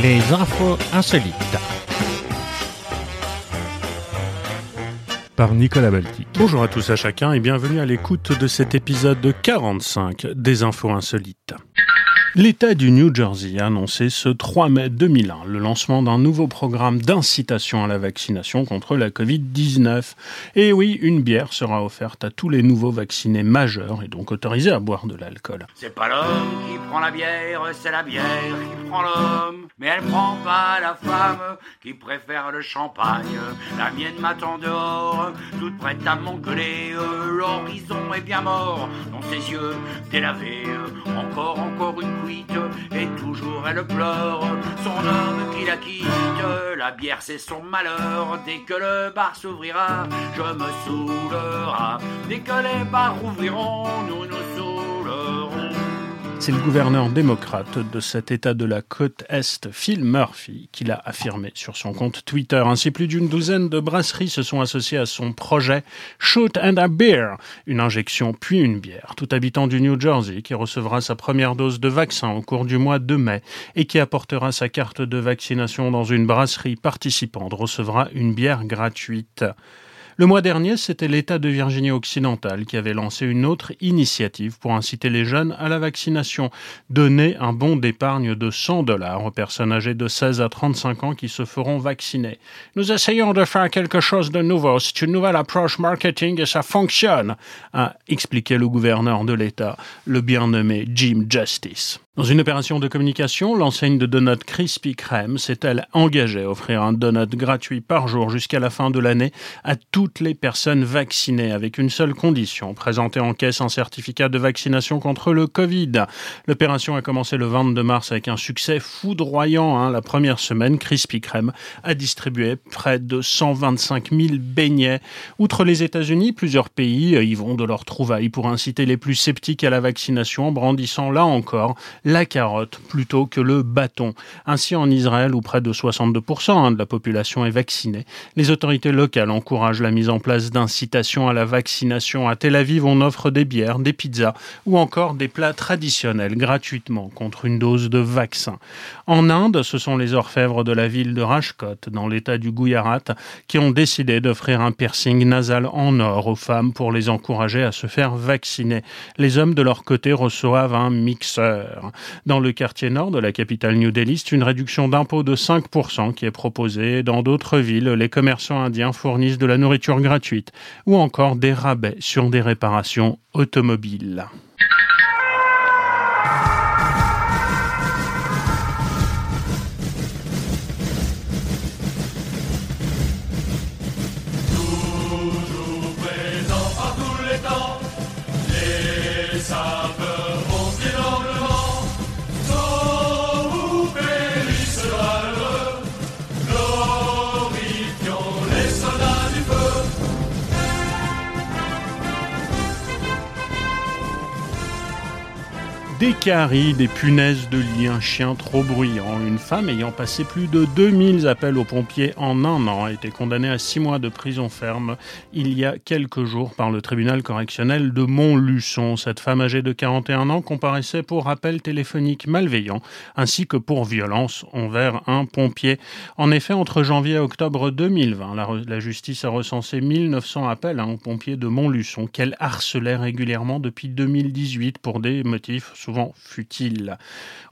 Les infos insolites. Par Nicolas Baltic. Bonjour à tous à chacun et bienvenue à l'écoute de cet épisode 45 des infos insolites. L'État du New Jersey a annoncé ce 3 mai 2001 le lancement d'un nouveau programme d'incitation à la vaccination contre la Covid-19. Et oui, une bière sera offerte à tous les nouveaux vaccinés majeurs et donc autorisés à boire de l'alcool. C'est pas l'homme qui prend la bière, c'est la bière qui prend l'homme. Mais elle prend pas la femme qui préfère le champagne. La mienne m'attend dehors, toute prête à m'engueuler. L'horizon est bien mort dans ses yeux délavés. Encore, encore une et toujours elle pleure son homme qui la quitte. La bière c'est son malheur. Dès que le bar s'ouvrira, je me saoulerai. Dès que les bars ouvriront, nous nous saoulerons. C'est le gouverneur démocrate de cet État de la côte Est, Phil Murphy, qui l'a affirmé sur son compte Twitter. Ainsi, plus d'une douzaine de brasseries se sont associées à son projet Shoot and a Beer, une injection puis une bière. Tout habitant du New Jersey qui recevra sa première dose de vaccin au cours du mois de mai et qui apportera sa carte de vaccination dans une brasserie participante recevra une bière gratuite. Le mois dernier, c'était l'État de Virginie occidentale qui avait lancé une autre initiative pour inciter les jeunes à la vaccination, donner un bon d'épargne de 100 dollars aux personnes âgées de 16 à 35 ans qui se feront vacciner. Nous essayons de faire quelque chose de nouveau, c'est une nouvelle approche marketing et ça fonctionne, a expliqué le gouverneur de l'État, le bien nommé Jim Justice. Dans une opération de communication, l'enseigne de donuts Krispy Kreme s'est-elle engagée à offrir un donut gratuit par jour jusqu'à la fin de l'année à toutes les personnes vaccinées, avec une seule condition, présenter en caisse un certificat de vaccination contre le Covid. L'opération a commencé le 22 mars avec un succès foudroyant. Hein. La première semaine, Krispy Kreme a distribué près de 125 000 beignets. Outre les États-Unis, plusieurs pays y vont de leur trouvailles pour inciter les plus sceptiques à la vaccination, brandissant là encore la carotte plutôt que le bâton. Ainsi, en Israël, où près de 62% hein, de la population est vaccinée, les autorités locales encouragent la mise en place d'incitations à la vaccination. À Tel Aviv, on offre des bières, des pizzas ou encore des plats traditionnels gratuitement contre une dose de vaccin. En Inde, ce sont les orfèvres de la ville de Rajkot, dans l'état du Gujarat, qui ont décidé d'offrir un piercing nasal en or aux femmes pour les encourager à se faire vacciner. Les hommes, de leur côté, reçoivent un mixeur. Dans le quartier nord de la capitale New Delhi, c'est une réduction d'impôt de 5% qui est proposée. Dans d'autres villes, les commerçants indiens fournissent de la nourriture gratuite ou encore des rabais sur des réparations automobiles. Des caries, des punaises de lit, un chien trop bruyant, une femme ayant passé plus de 2000 appels aux pompiers en un an a été condamnée à six mois de prison ferme il y a quelques jours par le tribunal correctionnel de Montluçon. Cette femme âgée de 41 ans comparaissait pour appel téléphonique malveillant ainsi que pour violence envers un pompier. En effet, entre janvier et octobre 2020, la, justice a recensé 1900 appels à un pompier de Montluçon qu'elle harcelait régulièrement depuis 2018 pour des motifs souvent futile.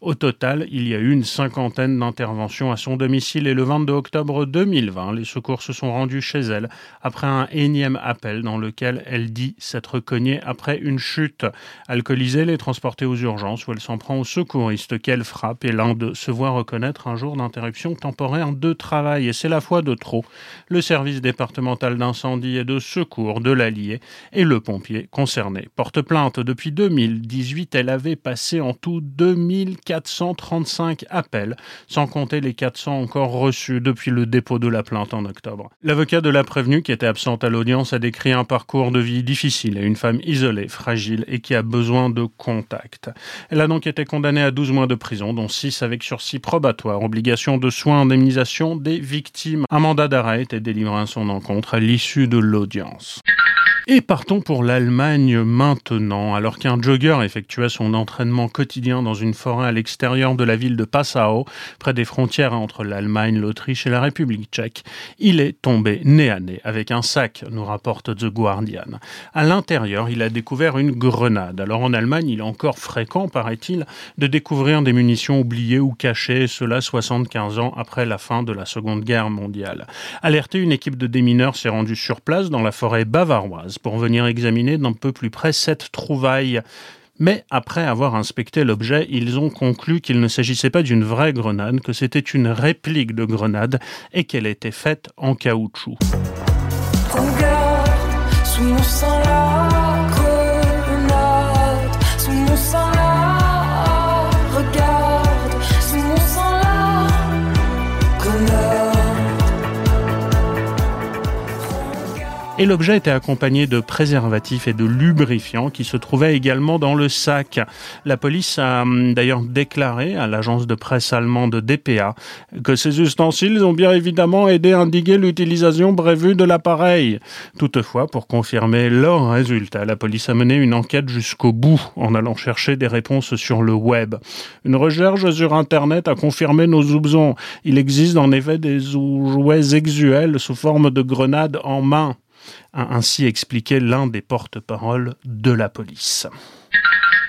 Au total, il y a eu une cinquantaine d'interventions à son domicile et le 22 octobre 2020, les secours se sont rendus chez elle après un énième appel dans lequel elle dit s'être cognée après une chute. Alcoolisée, elle est transportée aux urgences où elle s'en prend aux secouristes qu'elle frappe et l'un se voit reconnaître un jour d'interruption temporaire de travail et c'est la fois de trop. Le service départemental d'incendie et de secours de l'Allier et le pompier concerné porte plainte depuis 2018. Elle avait passé en tout 2435 appels, sans compter les 400 encore reçus depuis le dépôt de la plainte en octobre. L'avocat de la prévenue, qui était absente à l'audience, a décrit un parcours de vie difficile et une femme isolée, fragile et qui a besoin de contact. Elle a donc été condamnée à 12 mois de prison, dont 6 avec sursis probatoire, obligation de soins, indemnisation des victimes. Un mandat d'arrêt était délivré à son encontre à l'issue de l'audience. Et partons pour l'Allemagne maintenant. Alors qu'un jogger effectuait son entraînement quotidien dans une forêt à l'extérieur de la ville de Passau, près des frontières entre l'Allemagne, l'Autriche et la République tchèque, il est tombé nez à nez avec un sac, nous rapporte The Guardian. À l'intérieur, il a découvert une grenade. Alors en Allemagne, il est encore fréquent, paraît-il, de découvrir des munitions oubliées ou cachées, cela 75 ans après la fin de la Seconde Guerre mondiale. Alerté, une équipe de démineurs s'est rendue sur place dans la forêt bavaroise pour venir examiner d'un peu plus près cette trouvaille. Mais après avoir inspecté l'objet, ils ont conclu qu'il ne s'agissait pas d'une vraie grenade, que c'était une réplique de grenade et qu'elle était faite en caoutchouc. Et l'objet était accompagné de préservatifs et de lubrifiants qui se trouvaient également dans le sac. La police a hum, d'ailleurs déclaré à l'agence de presse allemande DPA que ces ustensiles ont bien évidemment aidé à indiquer l'utilisation prévue de l'appareil. Toutefois, pour confirmer leurs résultats, la police a mené une enquête jusqu'au bout en allant chercher des réponses sur le web. Une recherche sur Internet a confirmé nos soupçons. Il existe en effet des jouets sexuels sous forme de grenades en main a ainsi expliqué l'un des porte-paroles de la police.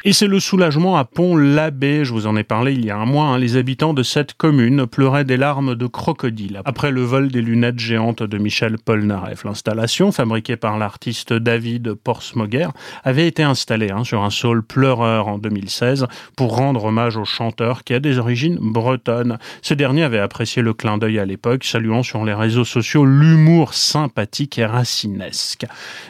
Et c'est le soulagement à Pont-l'Abbé. Je vous en ai parlé il y a un mois. Hein. Les habitants de cette commune pleuraient des larmes de crocodile après le vol des lunettes géantes de Michel Polnareff. L'installation, fabriquée par l'artiste David Porsmoger, avait été installée hein, sur un sol pleureur en 2016 pour rendre hommage au chanteur qui a des origines bretonnes. Ce dernier avait apprécié le clin d'œil à l'époque, saluant sur les réseaux sociaux l'humour sympathique et racinesque.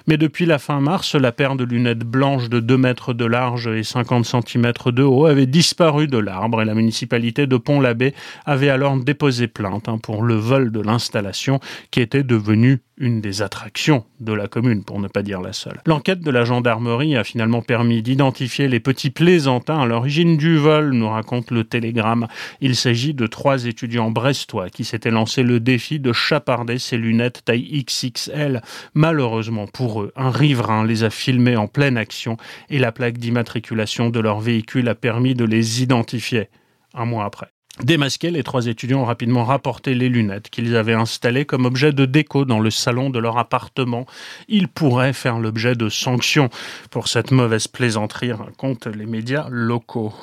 Mais depuis la fin mars, la paire de lunettes blanches de 2 mètres de large et 50 cm de haut avait disparu de l'arbre et la municipalité de Pont-l'Abbé avait alors déposé plainte hein, pour le vol de l'installation qui était devenue une des attractions de la commune, pour ne pas dire la seule. L'enquête de la gendarmerie a finalement permis d'identifier les petits plaisantins à l'origine du vol, nous raconte le télégramme. Il s'agit de trois étudiants brestois qui s'étaient lancé le défi de chaparder ces lunettes taille XXL. Malheureusement pour eux, un riverain les a filmés en pleine action et la plaque d'immatriculation de leur véhicule a permis de les identifier un mois après. Démasqués, les trois étudiants ont rapidement rapporté les lunettes qu'ils avaient installées comme objet de déco dans le salon de leur appartement. Ils pourraient faire l'objet de sanctions pour cette mauvaise plaisanterie, racontent les médias locaux.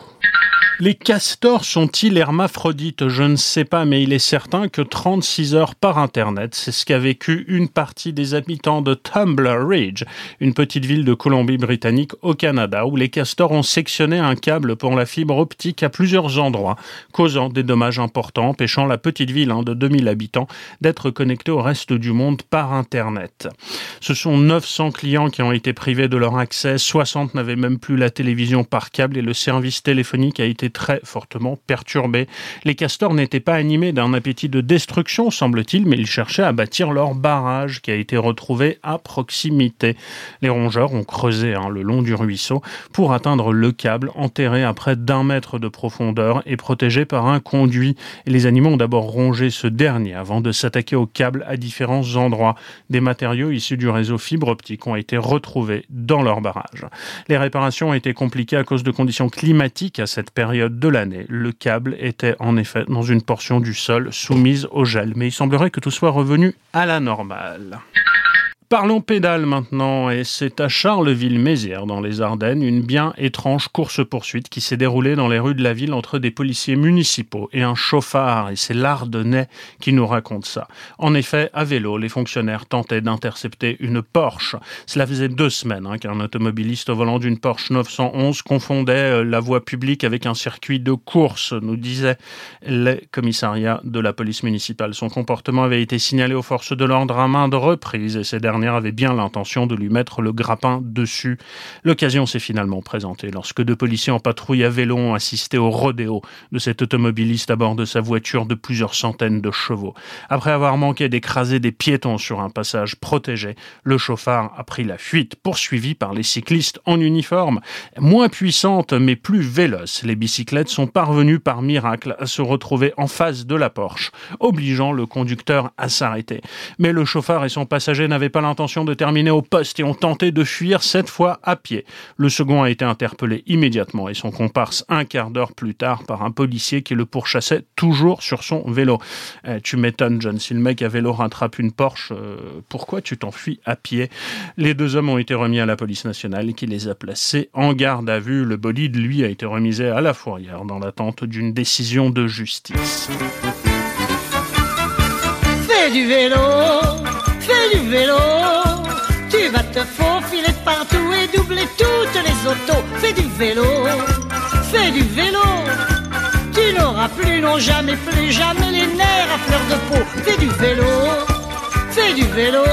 Les castors sont-ils hermaphrodites? Je ne sais pas, mais il est certain que 36 heures par Internet, c'est ce qu'a vécu une partie des habitants de Tumbler Ridge, une petite ville de Colombie-Britannique au Canada, où les castors ont sectionné un câble pour la fibre optique à plusieurs endroits, causant des dommages importants, empêchant la petite ville hein, de 2000 habitants d'être connectée au reste du monde par Internet. Ce sont 900 clients qui ont été privés de leur accès, 60 n'avaient même plus la télévision par câble et le service téléphonique a été très fortement perturbés. Les castors n'étaient pas animés d'un appétit de destruction, semble-t-il, mais ils cherchaient à bâtir leur barrage qui a été retrouvé à proximité. Les rongeurs ont creusé hein, le long du ruisseau pour atteindre le câble enterré à près d'un mètre de profondeur et protégé par un conduit. les animaux ont d'abord rongé ce dernier avant de s'attaquer au câble à différents endroits. Des matériaux issus du réseau fibre optique ont été retrouvés dans leur barrage. Les réparations ont été compliquées à cause de conditions climatiques à cette période de l'année. Le câble était en effet dans une portion du sol soumise au gel, mais il semblerait que tout soit revenu à la normale. Parlons pédale maintenant, et c'est à Charleville-Mézières, dans les Ardennes, une bien étrange course-poursuite qui s'est déroulée dans les rues de la ville entre des policiers municipaux et un chauffard, et c'est l'Ardennais qui nous raconte ça. En effet, à vélo, les fonctionnaires tentaient d'intercepter une Porsche. Cela faisait deux semaines hein, qu'un automobiliste au volant d'une Porsche 911 confondait euh, la voie publique avec un circuit de course, nous disait le commissariat de la police municipale. Son comportement avait été signalé aux forces de l'ordre à main de reprise, et ces avait bien l'intention de lui mettre le grappin dessus. L'occasion s'est finalement présentée lorsque deux policiers en patrouille à vélo ont assisté au rodéo de cet automobiliste à bord de sa voiture de plusieurs centaines de chevaux. Après avoir manqué d'écraser des piétons sur un passage protégé, le chauffard a pris la fuite, poursuivi par les cyclistes en uniforme. Moins puissantes mais plus véloces, les bicyclettes sont parvenues par miracle à se retrouver en face de la Porsche, obligeant le conducteur à s'arrêter. Mais le chauffard et son passager n'avaient pas l'intention de terminer au poste et ont tenté de fuir cette fois à pied. Le second a été interpellé immédiatement et son comparse un quart d'heure plus tard par un policier qui le pourchassait toujours sur son vélo. Eh, tu m'étonnes, John, si le mec à vélo rattrape une Porsche, euh, pourquoi tu t'enfuis à pied? Les deux hommes ont été remis à la police nationale qui les a placés en garde à vue. Le bolide, lui, a été remisé à la fourrière dans l'attente d'une décision de justice. Fais du vélo, te faufiler partout et doubler toutes les autos. Fais du vélo, fais du vélo. Tu n'auras plus, non jamais, plus jamais les nerfs à fleur de peau. Fais du vélo, fais du vélo.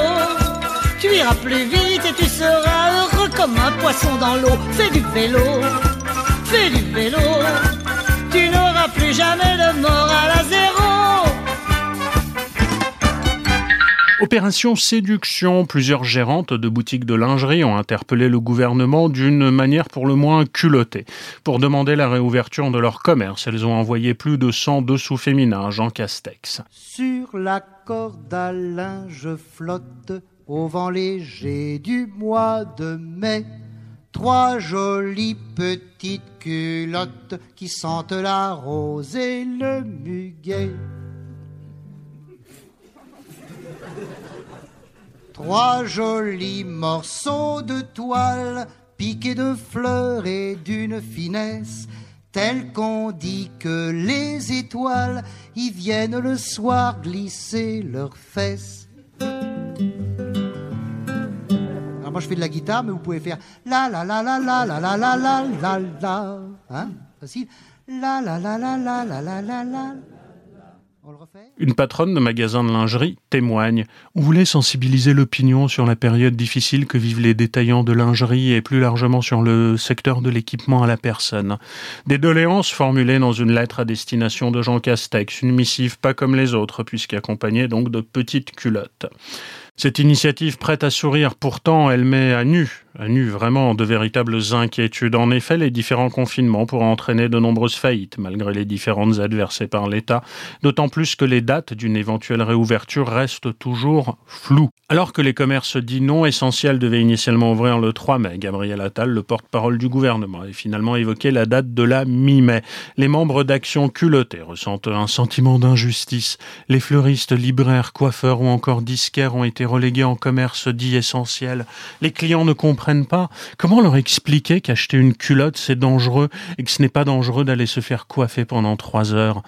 Tu iras plus vite et tu seras heureux comme un poisson dans l'eau. Fais du vélo, fais du vélo. Tu n'auras plus jamais de morale à Opération séduction, plusieurs gérantes de boutiques de lingerie ont interpellé le gouvernement d'une manière pour le moins culottée. Pour demander la réouverture de leur commerce, elles ont envoyé plus de 100 dessous féminins Jean Castex. Sur la corde à linge flotte au vent léger du mois de mai. Trois jolies petites culottes qui sentent la rose et le muguet. Trois jolis morceaux de toile piqués de fleurs et d'une finesse telle qu'on dit que les étoiles y viennent le soir glisser leurs fesses. Alors moi je fais de la guitare, mais vous pouvez faire la la la la la la la la la la hein, facile. La la la la la la la la. Une patronne de magasin de lingerie témoigne. On voulait sensibiliser l'opinion sur la période difficile que vivent les détaillants de lingerie et plus largement sur le secteur de l'équipement à la personne. Des doléances formulées dans une lettre à destination de Jean Castex, une missive pas comme les autres puisqu'accompagnée donc de petites culottes. Cette initiative prête à sourire, pourtant, elle met à nu a nu vraiment de véritables inquiétudes. En effet, les différents confinements pourraient entraîner de nombreuses faillites, malgré les différentes aides par l'État, d'autant plus que les dates d'une éventuelle réouverture restent toujours floues. Alors que les commerces dits non essentiels devaient initialement ouvrir le 3 mai, Gabriel Attal, le porte-parole du gouvernement, a finalement évoqué la date de la mi-mai. Les membres d'Action culottée ressentent un sentiment d'injustice. Les fleuristes, libraires, coiffeurs ou encore disquaires ont été relégués en commerce dit essentiel. Les clients ne comprennent pas, comment leur expliquer qu'acheter une culotte c'est dangereux et que ce n'est pas dangereux d'aller se faire coiffer pendant trois heures?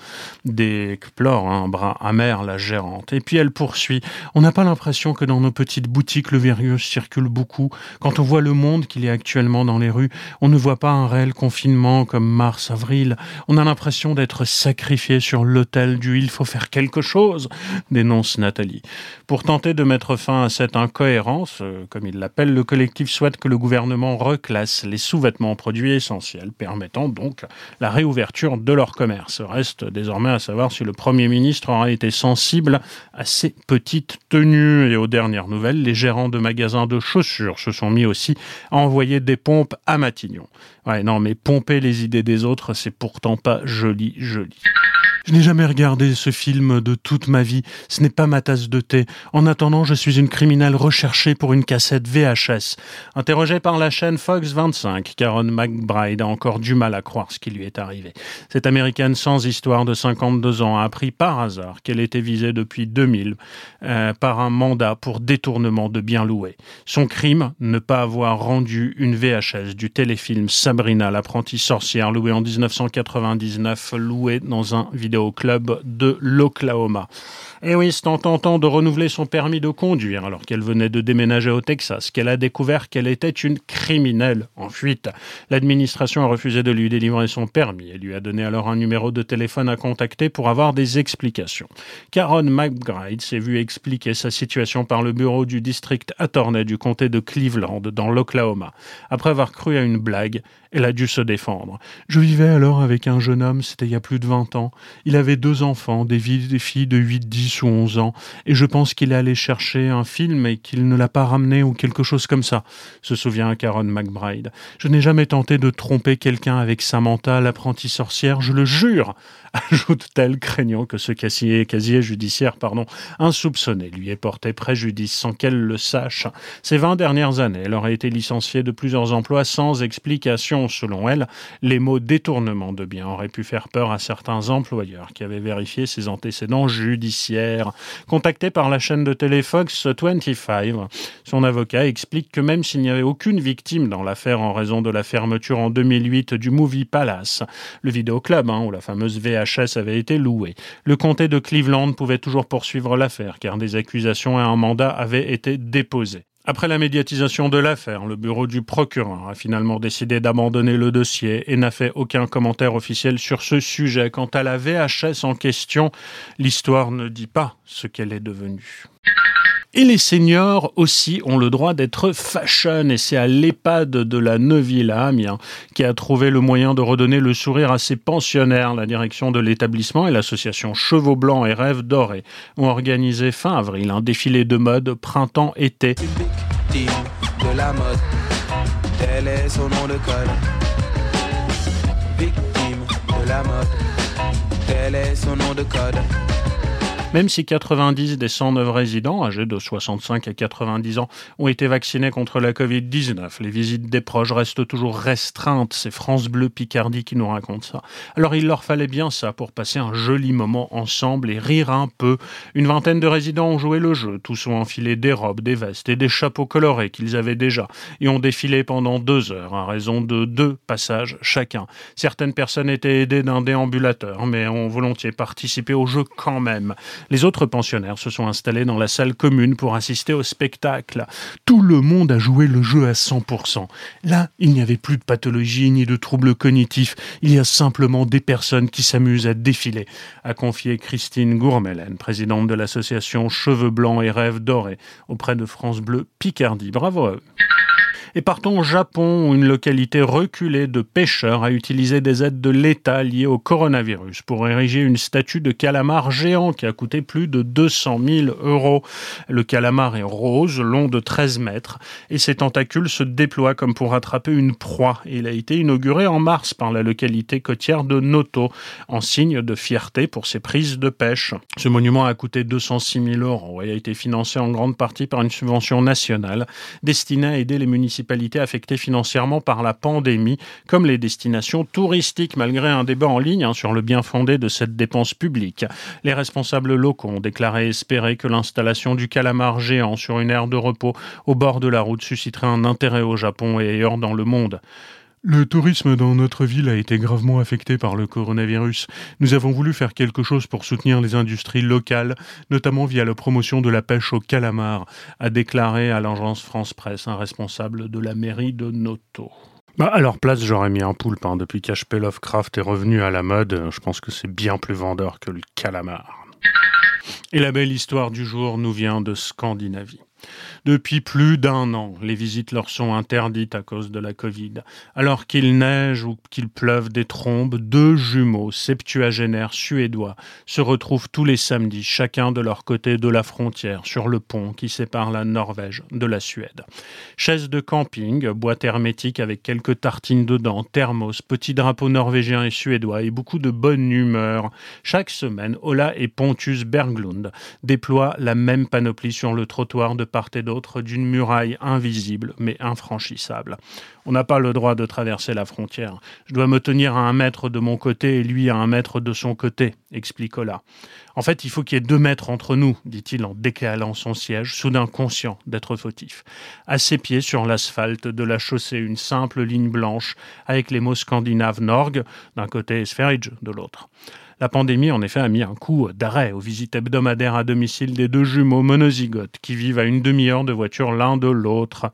Déplore un bras amer la gérante. Et puis elle poursuit. On n'a pas l'impression que dans nos petites boutiques le virus circule beaucoup. Quand on voit le monde qu'il y actuellement dans les rues, on ne voit pas un réel confinement comme mars, avril. On a l'impression d'être sacrifié sur l'autel du il faut faire quelque chose, dénonce Nathalie. Pour tenter de mettre fin à cette incohérence, euh, comme il l'appelle, le collectif souhaite que le gouvernement reclasse les sous-vêtements produits essentiels, permettant donc la réouverture de leur commerce. Reste désormais à savoir si le Premier ministre aura été sensible à ces petites tenues. Et aux dernières nouvelles, les gérants de magasins de chaussures se sont mis aussi à envoyer des pompes à Matignon. Ouais, non, mais pomper les idées des autres, c'est pourtant pas joli, joli. Je n'ai jamais regardé ce film de toute ma vie. Ce n'est pas ma tasse de thé. En attendant, je suis une criminelle recherchée pour une cassette VHS. Interrogée par la chaîne Fox 25, Karen McBride a encore du mal à croire ce qui lui est arrivé. Cette américaine sans histoire de 52 ans a appris par hasard qu'elle était visée depuis 2000 euh, par un mandat pour détournement de biens loués. Son crime, ne pas avoir rendu une VHS du téléfilm Sabrina, l'apprentie sorcière, louée en 1999, louée dans un vidéo au club de l'Oklahoma. Et oui, c'est en tentant de renouveler son permis de conduire alors qu'elle venait de déménager au Texas qu'elle a découvert qu'elle était une criminelle en fuite. L'administration a refusé de lui délivrer son permis et lui a donné alors un numéro de téléphone à contacter pour avoir des explications. Caron McBride s'est vu expliquer sa situation par le bureau du district attorney du comté de Cleveland dans l'Oklahoma. Après avoir cru à une blague, elle a dû se défendre. Je vivais alors avec un jeune homme, c'était il y a plus de 20 ans. Il avait deux enfants, des, filles de 8, 10 ou 11 ans, et je pense qu'il est allé chercher un film et qu'il ne l'a pas ramené ou quelque chose comme ça, se souvient Karen McBride. Je n'ai jamais tenté de tromper quelqu'un avec Samantha, l'apprentie sorcière, je le jure ajoute-t-elle, craignant que ce casier, casier judiciaire pardon, insoupçonné lui ait porté préjudice sans qu'elle le sache. Ces vingt dernières années, elle aurait été licenciée de plusieurs emplois sans explication. Selon elle, les mots détournement de biens auraient pu faire peur à certains employeurs qui avaient vérifié ses antécédents judiciaires. Contacté par la chaîne de télé Fox 25, son avocat explique que même s'il n'y avait aucune victime dans l'affaire en raison de la fermeture en 2008 du Movie Palace, le vidéoclub, hein, où la fameuse VH avait été loué. Le comté de Cleveland pouvait toujours poursuivre l'affaire car des accusations et un mandat avaient été déposés. Après la médiatisation de l'affaire, le bureau du procureur a finalement décidé d'abandonner le dossier et n'a fait aucun commentaire officiel sur ce sujet. Quant à la VHS en question, l'histoire ne dit pas ce qu'elle est devenue. Et les seniors aussi ont le droit d'être fashion et c'est à l'EHPAD de la Neuville à Amiens qui a trouvé le moyen de redonner le sourire à ses pensionnaires. La direction de l'établissement et l'association Chevaux Blancs et Rêves Dorés ont organisé fin avril un défilé de mode printemps-été. de la mode, tel est son nom de code. Victime de la mode, tel est son nom de code. Même si 90 des 109 résidents, âgés de 65 à 90 ans, ont été vaccinés contre la Covid-19, les visites des proches restent toujours restreintes. C'est France Bleu Picardie qui nous raconte ça. Alors il leur fallait bien ça pour passer un joli moment ensemble et rire un peu. Une vingtaine de résidents ont joué le jeu. Tous ont enfilé des robes, des vestes et des chapeaux colorés qu'ils avaient déjà et ont défilé pendant deux heures à raison de deux passages chacun. Certaines personnes étaient aidées d'un déambulateur mais ont volontiers participé au jeu quand même. Les autres pensionnaires se sont installés dans la salle commune pour assister au spectacle. Tout le monde a joué le jeu à 100%. Là, il n'y avait plus de pathologie ni de troubles cognitifs. Il y a simplement des personnes qui s'amusent à défiler, a confié Christine Gourmelen, présidente de l'association Cheveux Blancs et Rêves Dorés, auprès de France Bleu Picardie. Bravo. Et partons au Japon, où une localité reculée de pêcheurs a utilisé des aides de l'État liées au coronavirus pour ériger une statue de calamar géant qui a coûté plus de 200 000 euros. Le calamar est rose, long de 13 mètres, et ses tentacules se déploient comme pour attraper une proie. Il a été inauguré en mars par la localité côtière de Noto, en signe de fierté pour ses prises de pêche. Ce monument a coûté 206 000 euros et a été financé en grande partie par une subvention nationale destinée à aider les affectées financièrement par la pandémie, comme les destinations touristiques, malgré un débat en ligne hein, sur le bien fondé de cette dépense publique. Les responsables locaux ont déclaré espérer que l'installation du calamar géant sur une aire de repos au bord de la route susciterait un intérêt au Japon et ailleurs dans le monde. Le tourisme dans notre ville a été gravement affecté par le coronavirus. Nous avons voulu faire quelque chose pour soutenir les industries locales, notamment via la promotion de la pêche au calamar, a déclaré à l'agence France Presse un responsable de la mairie de Noto. Bah, à leur place, j'aurais mis un poulpe. Hein. Depuis qu'HP Lovecraft est revenu à la mode, je pense que c'est bien plus vendeur que le calamar. Et la belle histoire du jour nous vient de Scandinavie. Depuis plus d'un an, les visites leur sont interdites à cause de la Covid. Alors qu'il neige ou qu'il pleuve des trombes, deux jumeaux septuagénaires suédois se retrouvent tous les samedis, chacun de leur côté de la frontière, sur le pont qui sépare la Norvège de la Suède. Chaise de camping, boîte hermétique avec quelques tartines dedans, thermos, petit drapeau norvégien et suédois et beaucoup de bonne humeur. Chaque semaine, Ola et Pontus Berglund déploient la même panoplie sur le trottoir de part et d'autre d'une muraille invisible mais infranchissable. On n'a pas le droit de traverser la frontière. Je dois me tenir à un mètre de mon côté et lui à un mètre de son côté, explique Ola. En fait, il faut qu'il y ait deux mètres entre nous, dit-il en décalant son siège, soudain conscient d'être fautif. À ses pieds, sur l'asphalte de la chaussée, une simple ligne blanche avec les mots scandinaves Norg d'un côté et Sverige de l'autre. La pandémie, en effet, a mis un coup d'arrêt aux visites hebdomadaires à domicile des deux jumeaux monozygotes qui vivent à une demi-heure de voiture l'un de l'autre.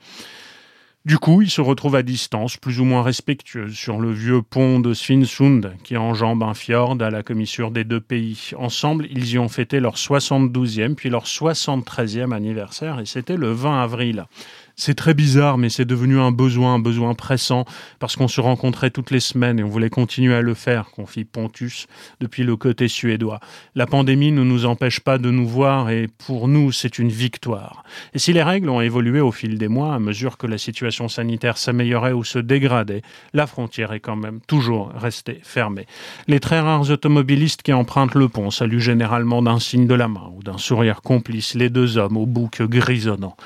Du coup, ils se retrouvent à distance, plus ou moins respectueux, sur le vieux pont de Svinsund qui enjambe un fjord à la commissure des deux pays. Ensemble, ils y ont fêté leur 72e puis leur 73e anniversaire et c'était le 20 avril. C'est très bizarre, mais c'est devenu un besoin, un besoin pressant, parce qu'on se rencontrait toutes les semaines et on voulait continuer à le faire, confie Pontus, depuis le côté suédois. La pandémie ne nous empêche pas de nous voir et pour nous, c'est une victoire. Et si les règles ont évolué au fil des mois, à mesure que la situation sanitaire s'améliorait ou se dégradait, la frontière est quand même toujours restée fermée. Les très rares automobilistes qui empruntent le pont saluent généralement d'un signe de la main ou d'un sourire complice les deux hommes au bouc grisonnant.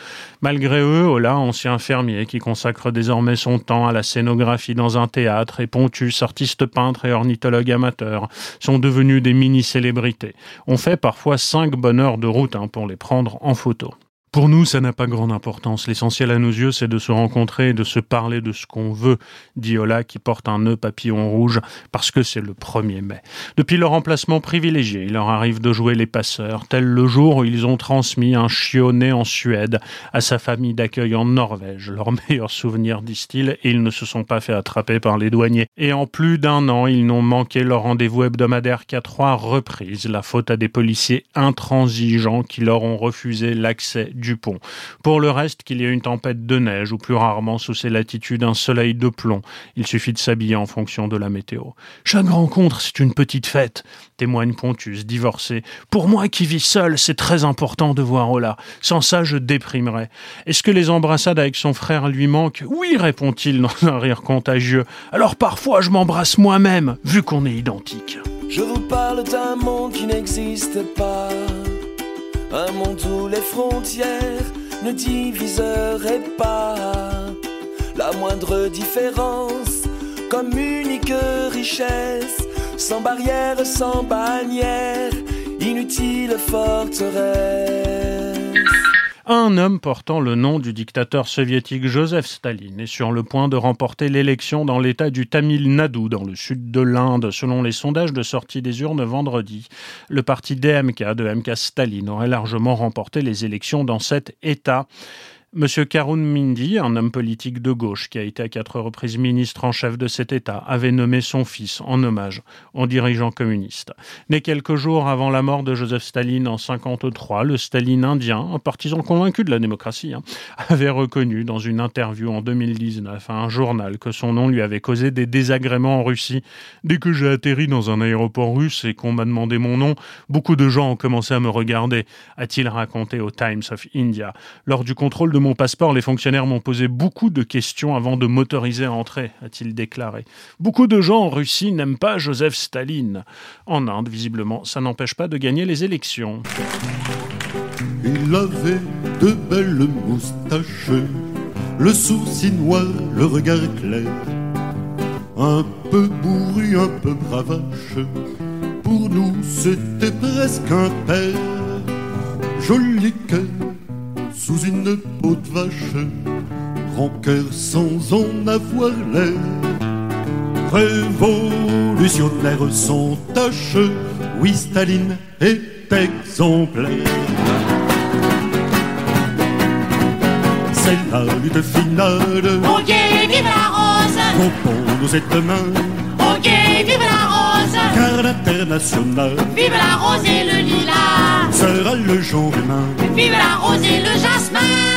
Malgré eux, Ola, ancien fermier qui consacre désormais son temps à la scénographie dans un théâtre, et Pontus, artiste peintre et ornithologue amateur, sont devenus des mini-célébrités. On fait parfois cinq bonnes heures de route hein, pour les prendre en photo. Pour nous, ça n'a pas grande importance. L'essentiel à nos yeux, c'est de se rencontrer et de se parler de ce qu'on veut, dit Ola qui porte un nœud papillon rouge parce que c'est le 1er mai. Depuis leur emplacement privilégié, il leur arrive de jouer les passeurs, tel le jour où ils ont transmis un chiot né en Suède à sa famille d'accueil en Norvège. Leur meilleur souvenir, disent-ils, et ils ne se sont pas fait attraper par les douaniers. Et en plus d'un an, ils n'ont manqué leur rendez-vous hebdomadaire qu'à trois reprises, la faute à des policiers intransigeants qui leur ont refusé l'accès du pont. Pour le reste, qu'il y ait une tempête de neige ou plus rarement sous ces latitudes un soleil de plomb, il suffit de s'habiller en fonction de la météo. Chaque rencontre, c'est une petite fête, témoigne Pontus, divorcé. Pour moi qui vis seul, c'est très important de voir Ola. Sans ça, je déprimerais. Est-ce que les embrassades avec son frère lui manquent? Oui, répond-il dans un rire contagieux. Alors parfois, je m'embrasse moi-même, vu qu'on est identiques. Je vous parle d'un monde qui n'existe pas un monde où les frontières ne diviseraient pas la moindre différence comme unique richesse, sans barrière, sans bannière, inutile forteresse. Un homme portant le nom du dictateur soviétique Joseph Staline est sur le point de remporter l'élection dans l'état du Tamil Nadu, dans le sud de l'Inde, selon les sondages de sortie des urnes vendredi. Le parti DMK de MK Staline aurait largement remporté les élections dans cet état. Monsieur Karun Mindi, un homme politique de gauche qui a été à quatre reprises ministre en chef de cet État, avait nommé son fils en hommage au dirigeant communiste. Né quelques jours avant la mort de Joseph Staline en 1953, le Staline indien, un partisan convaincu de la démocratie, hein, avait reconnu dans une interview en 2019 à un journal que son nom lui avait causé des désagréments en Russie. Dès que j'ai atterri dans un aéroport russe et qu'on m'a demandé mon nom, beaucoup de gens ont commencé à me regarder, a-t-il raconté au Times of India. Lors du contrôle de mon passeport, les fonctionnaires m'ont posé beaucoup de questions avant de m'autoriser à entrer, a-t-il déclaré. Beaucoup de gens en Russie n'aiment pas Joseph Staline. En Inde, visiblement, ça n'empêche pas de gagner les élections. Il avait de belles moustaches, le sourcil noir, le regard clair, un peu bourru, un peu bravache. Pour nous, c'était presque un père, joli cœur sous une peau de vache, grand cœur sans en avoir l'air. Révolutionnaire sans tâche, oui, Staline est exemplaire. C'est la lutte finale. Ok, vive la rose! Compons-nous cette main, Ok, vive la rose! car l'international Vive la rose et le lilas! Sera le genre humain. Vive la rose et le jasmin!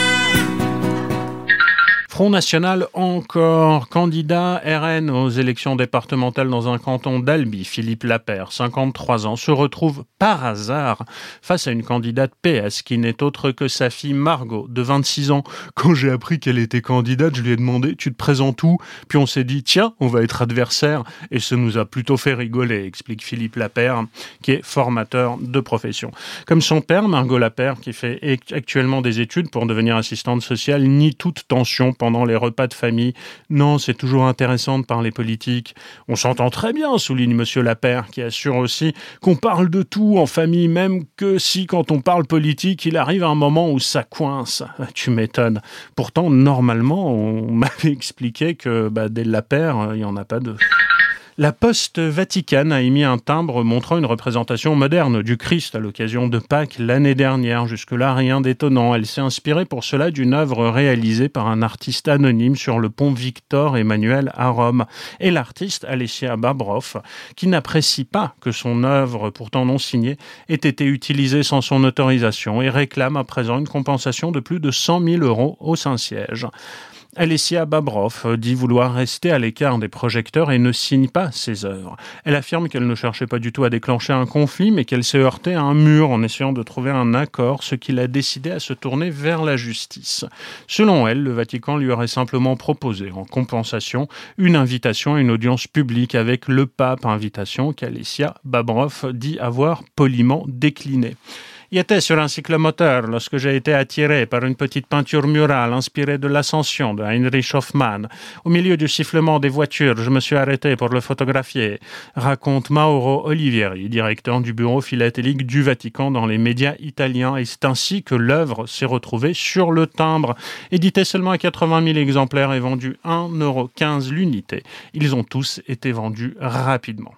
Front National encore candidat RN aux élections départementales dans un canton d'Albi, Philippe Lapère, 53 ans, se retrouve par hasard face à une candidate PS qui n'est autre que sa fille Margot, de 26 ans. Quand j'ai appris qu'elle était candidate, je lui ai demandé Tu te présentes où? Puis on s'est dit Tiens, on va être adversaire. Et ça nous a plutôt fait rigoler, explique Philippe Lapère, qui est formateur de profession. Comme son père, Margot Lapère, qui fait actuellement des études pour devenir assistante sociale, nie toute tension pendant les repas de famille. Non, c'est toujours intéressant de parler politique. On s'entend très bien, souligne Monsieur Lapère, qui assure aussi qu'on parle de tout en famille, même que si quand on parle politique, il arrive un moment où ça coince. Tu m'étonnes. Pourtant, normalement, on m'avait expliqué que bah, dès Lapère, il n'y en a pas deux. La Poste Vaticane a émis un timbre montrant une représentation moderne du Christ à l'occasion de Pâques l'année dernière. Jusque-là, rien d'étonnant. Elle s'est inspirée pour cela d'une œuvre réalisée par un artiste anonyme sur le pont Victor Emmanuel à Rome. Et l'artiste Alessia Babroff, qui n'apprécie pas que son œuvre, pourtant non signée, ait été utilisée sans son autorisation et réclame à présent une compensation de plus de 100 000 euros au Saint-Siège. Alessia Babroff dit vouloir rester à l'écart des projecteurs et ne signe pas ses œuvres. Elle affirme qu'elle ne cherchait pas du tout à déclencher un conflit, mais qu'elle s'est heurtée à un mur en essayant de trouver un accord, ce qui l'a décidé à se tourner vers la justice. Selon elle, le Vatican lui aurait simplement proposé, en compensation, une invitation à une audience publique avec le pape, invitation qu'Alessia Babroff dit avoir poliment déclinée. Il était sur un cyclomoteur lorsque j'ai été attiré par une petite peinture murale inspirée de l'ascension de Heinrich Hoffmann. Au milieu du sifflement des voitures, je me suis arrêté pour le photographier, raconte Mauro Olivieri, directeur du bureau philatélique du Vatican dans les médias italiens. Et c'est ainsi que l'œuvre s'est retrouvée sur le timbre. Édité seulement à 80 000 exemplaires et vendu 1,15€ l'unité. Ils ont tous été vendus rapidement.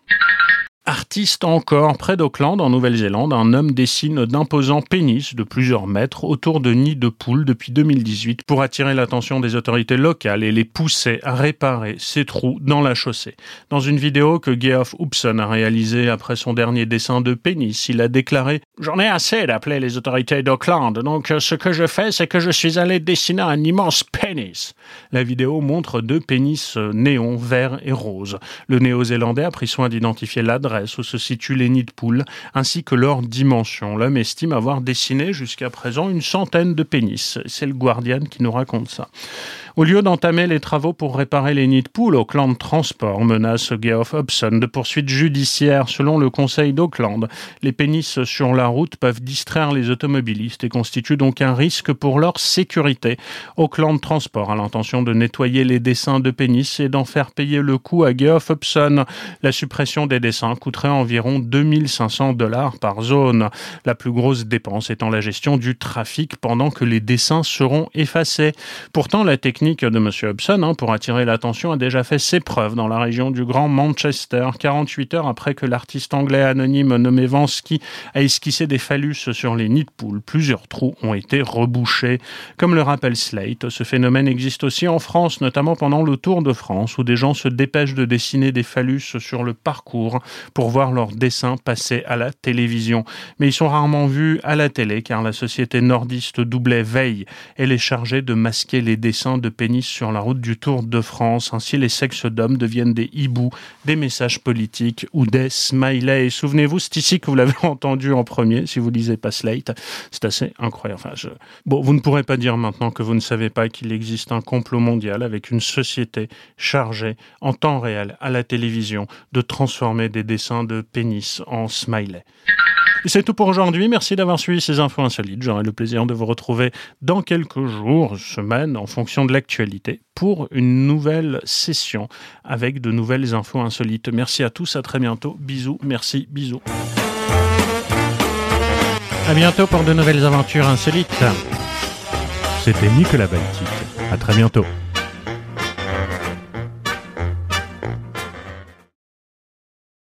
Artiste encore, près d'Auckland, en Nouvelle-Zélande, un homme dessine d'imposants pénis de plusieurs mètres autour de nids de poules depuis 2018 pour attirer l'attention des autorités locales et les pousser à réparer ces trous dans la chaussée. Dans une vidéo que Geoff Hobson a réalisée après son dernier dessin de pénis, il a déclaré « J'en ai assez d'appeler les autorités d'Auckland, donc ce que je fais, c'est que je suis allé dessiner un immense pénis. » La vidéo montre deux pénis néons, verts et roses. Le néo-zélandais a pris soin d'identifier l'adresse où se situent les nids de poules, ainsi que leur dimension. L'homme estime avoir dessiné jusqu'à présent une centaine de pénis. C'est le Guardian qui nous raconte ça. Au lieu d'entamer les travaux pour réparer les nids de poules, Auckland Transport menace Geoff Hobson de poursuites judiciaires selon le conseil d'Auckland. Les pénis sur la route peuvent distraire les automobilistes et constituent donc un risque pour leur sécurité. Auckland Transport a l'intention de nettoyer les dessins de pénis et d'en faire payer le coût à Geoff Hobson. La suppression des dessins coûterait environ 2500 dollars par zone. La plus grosse dépense étant la gestion du trafic pendant que les dessins seront effacés. Pourtant, la technique de M. Hobson hein, pour attirer l'attention a déjà fait ses preuves dans la région du Grand Manchester, 48 heures après que l'artiste anglais anonyme nommé Vansky a esquissé des phallus sur les nids de poules. Plusieurs trous ont été rebouchés. Comme le rappelle Slate, ce phénomène existe aussi en France, notamment pendant le Tour de France, où des gens se dépêchent de dessiner des phallus sur le parcours pour voir leurs dessins passer à la télévision. Mais ils sont rarement vus à la télé, car la société nordiste Doublet Veille, elle est chargée de masquer les dessins de pénis sur la route du Tour de France. Ainsi, les sexes d'hommes deviennent des hiboux, des messages politiques ou des smileys. Souvenez-vous, c'est ici que vous l'avez entendu en premier, si vous lisez pas Slate. C'est assez incroyable. Enfin. Bon, vous ne pourrez pas dire maintenant que vous ne savez pas qu'il existe un complot mondial avec une société chargée en temps réel à la télévision de transformer des dessins de pénis en smiley. C'est tout pour aujourd'hui. Merci d'avoir suivi ces infos insolites. J'aurai le plaisir de vous retrouver dans quelques jours, semaines, en fonction de l'actualité, pour une nouvelle session avec de nouvelles infos insolites. Merci à tous, à très bientôt. Bisous, merci, bisous. À bientôt pour de nouvelles aventures insolites. C'était Nicolas Baltic. À très bientôt.